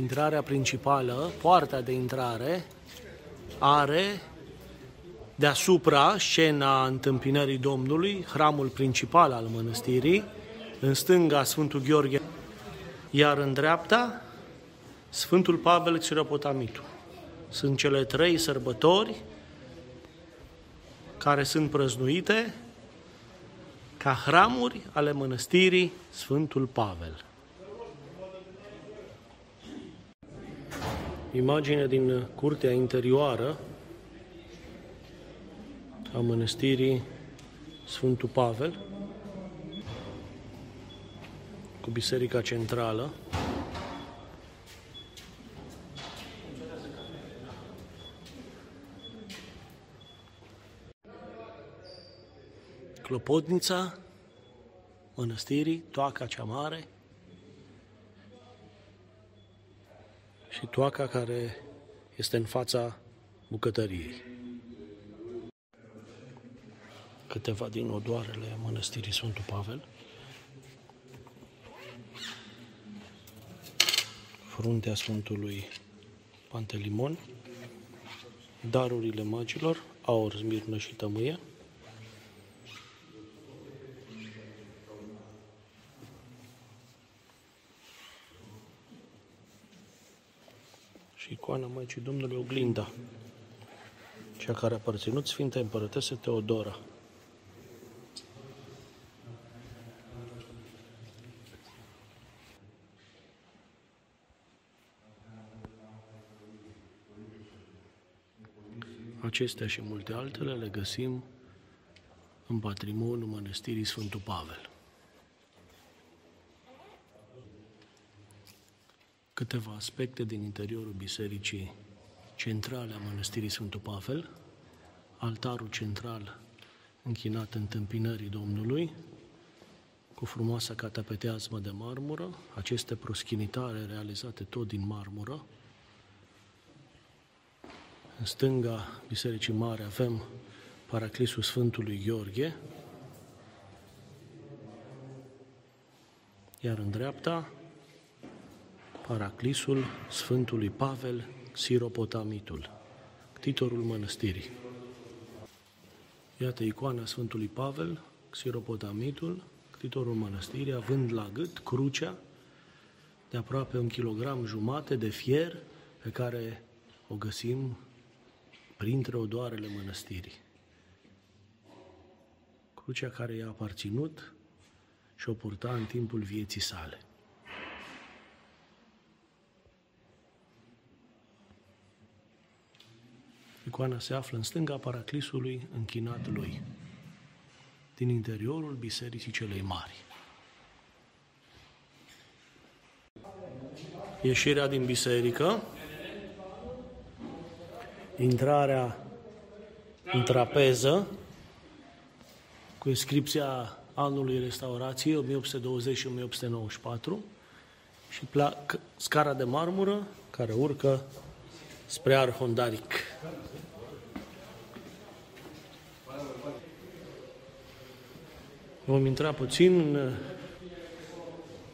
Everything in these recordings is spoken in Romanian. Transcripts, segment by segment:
intrarea principală, poarta de intrare, are deasupra scena întâmpinării Domnului, hramul principal al mănăstirii, în stânga Sfântul Gheorghe, iar în dreapta Sfântul Pavel Xiropotamitul. Sunt cele trei sărbători care sunt prăznuite ca hramuri ale mănăstirii Sfântul Pavel. Imagine din curtea interioară a mănăstirii Sfântul Pavel cu biserica centrală. Clopotnița mănăstirii, toaca cea mare și toaca care este în fața bucătăriei. Câteva din odoarele mănăstirii Sfântul Pavel. Fruntea Sfântului Pantelimon, darurile magilor, aur, smirnă și tămâie, icoana Maicii Domnului Oglinda, cea care a aparținut Sfinte Împărătese Teodora. Acestea și multe altele le găsim în patrimoniul Mănăstirii Sfântul Pavel. Câteva aspecte din interiorul bisericii centrale a Mănăstirii Sfântul Pavel, altarul central închinat întâmpinării Domnului, cu frumoasa catapeteazmă de marmură, aceste proschinitare realizate tot din marmură. În stânga Bisericii Mare avem Paraclisul Sfântului Gheorghe, iar în dreapta Paraclisul Sfântului Pavel Siropotamitul, titorul mănăstirii. Iată icoana Sfântului Pavel, Siropotamitul, titorul mănăstirii, având la gât crucea de aproape un kilogram jumate de fier pe care o găsim printre odoarele mănăstirii. Crucea care i-a aparținut și o purta în timpul vieții sale. Icoana se află în stânga paraclisului închinat lui, din interiorul bisericii celei mari. Ieșirea din biserică, intrarea în trapeză, cu inscripția anului restaurației 1820 și 1894 și scara de marmură care urcă spre Arhondaric. Vom intra puțin în uh,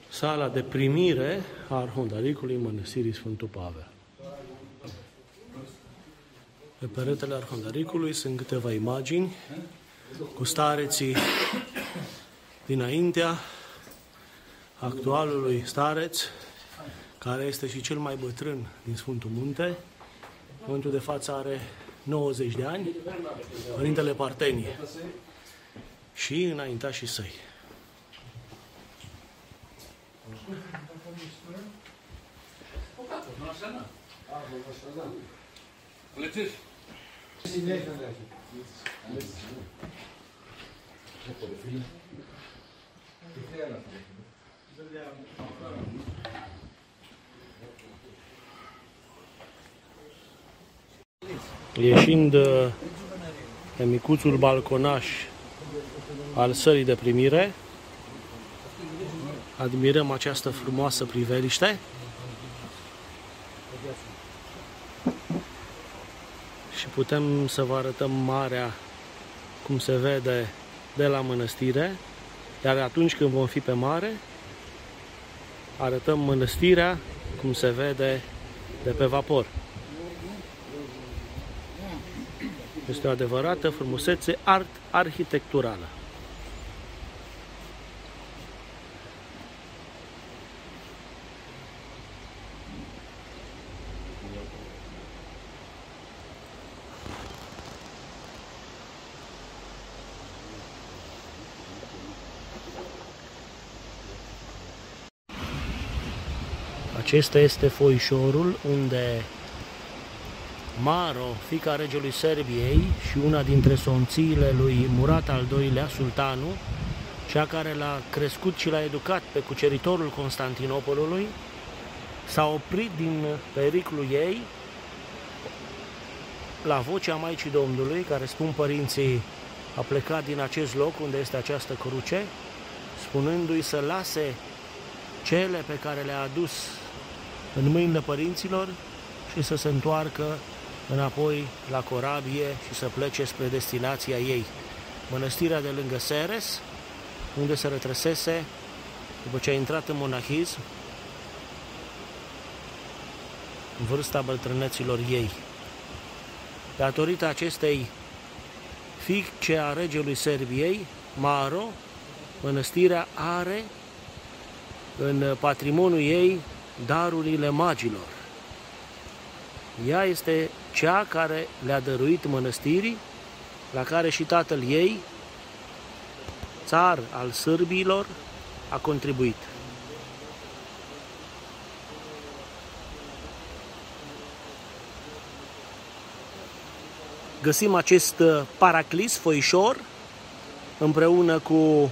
sala de primire a Arhondaricului Mănăstirii Sfântul Pavel. Pe peretele Arhondaricului sunt câteva imagini cu stareții dinaintea actualului stareț, care este și cel mai bătrân din Sfântul Munte. În momentul de față are 90 de ani, Părintele Partenie. Și înaintașii săi. Ieșind uh, pe micuțul balconaș al sării de primire. Admirăm această frumoasă priveliște. Și putem să vă arătăm marea cum se vede de la mănăstire. Iar atunci când vom fi pe mare, arătăm mănăstirea cum se vede de pe vapor. Este o adevărată frumusețe art arhitecturală. Acesta este foișorul unde Maro, fica regelui Serbiei și una dintre sonțiile lui Murat al II-lea, sultanul, cea care l-a crescut și l-a educat pe cuceritorul Constantinopolului, s-a oprit din periclul ei la vocea Maicii Domnului, care spun părinții, a plecat din acest loc unde este această cruce, spunându-i să lase cele pe care le-a adus în mâinile părinților și să se întoarcă înapoi la corabie și să plece spre destinația ei. Mănăstirea de lângă Seres, unde se retrăsese după ce a intrat în monahism, în vârsta bătrâneților ei. Datorită acestei fiice a regelui Serbiei, Maro, mănăstirea are în patrimoniul ei darurile magilor. Ea este cea care le-a dăruit mănăstirii, la care și tatăl ei, țar al sârbilor, a contribuit. Găsim acest uh, paraclis foișor împreună cu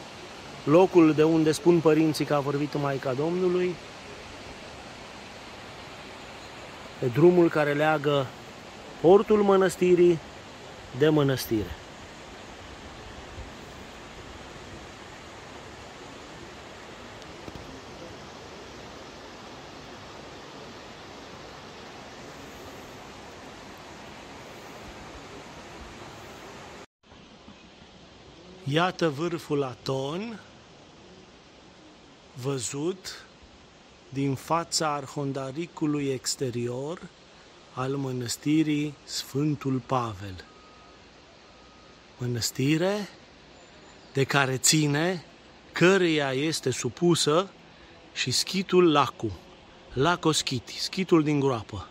locul de unde spun părinții că a vorbit Maica Domnului, pe drumul care leagă portul mănăstirii de mănăstire. Iată vârful Aton, văzut din fața arhondaricului exterior al mănăstirii Sfântul Pavel. Mănăstire de care ține, căreia este supusă și schitul Lacu, Laco Schiti, schitul din groapă.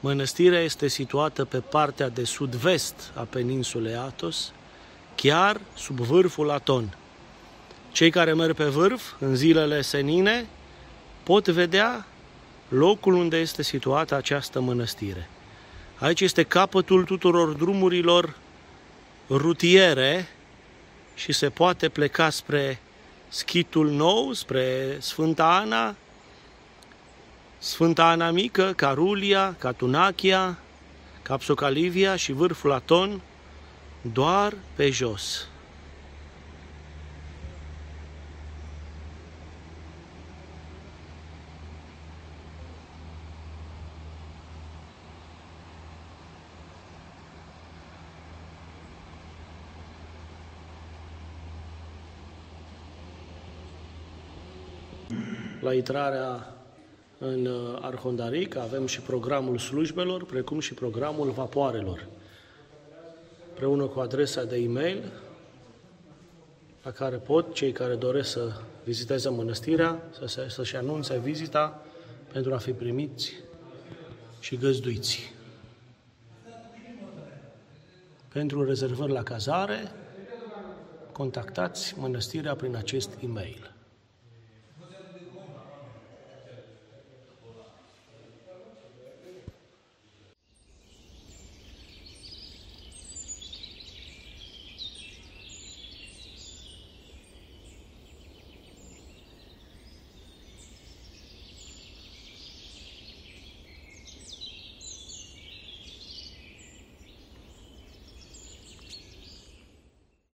Mănăstirea este situată pe partea de sud-vest a peninsulei Atos, chiar sub vârful Aton. Cei care merg pe vârf în zilele senine pot vedea locul unde este situată această mănăstire. Aici este capătul tuturor drumurilor rutiere și se poate pleca spre Schitul Nou, spre Sfânta Ana, Sfânta Ana Mică, Carulia, Catunachia, Capsocalivia și vârful Aton, doar pe jos. La intrarea în uh, Arhondaric avem și programul slujbelor, precum și programul vapoarelor, împreună cu adresa de e-mail la care pot cei care doresc să viziteze mănăstirea să se, să-și anunțe vizita pentru a fi primiți și găzduiți. Pentru rezervări la cazare, contactați mănăstirea prin acest e-mail.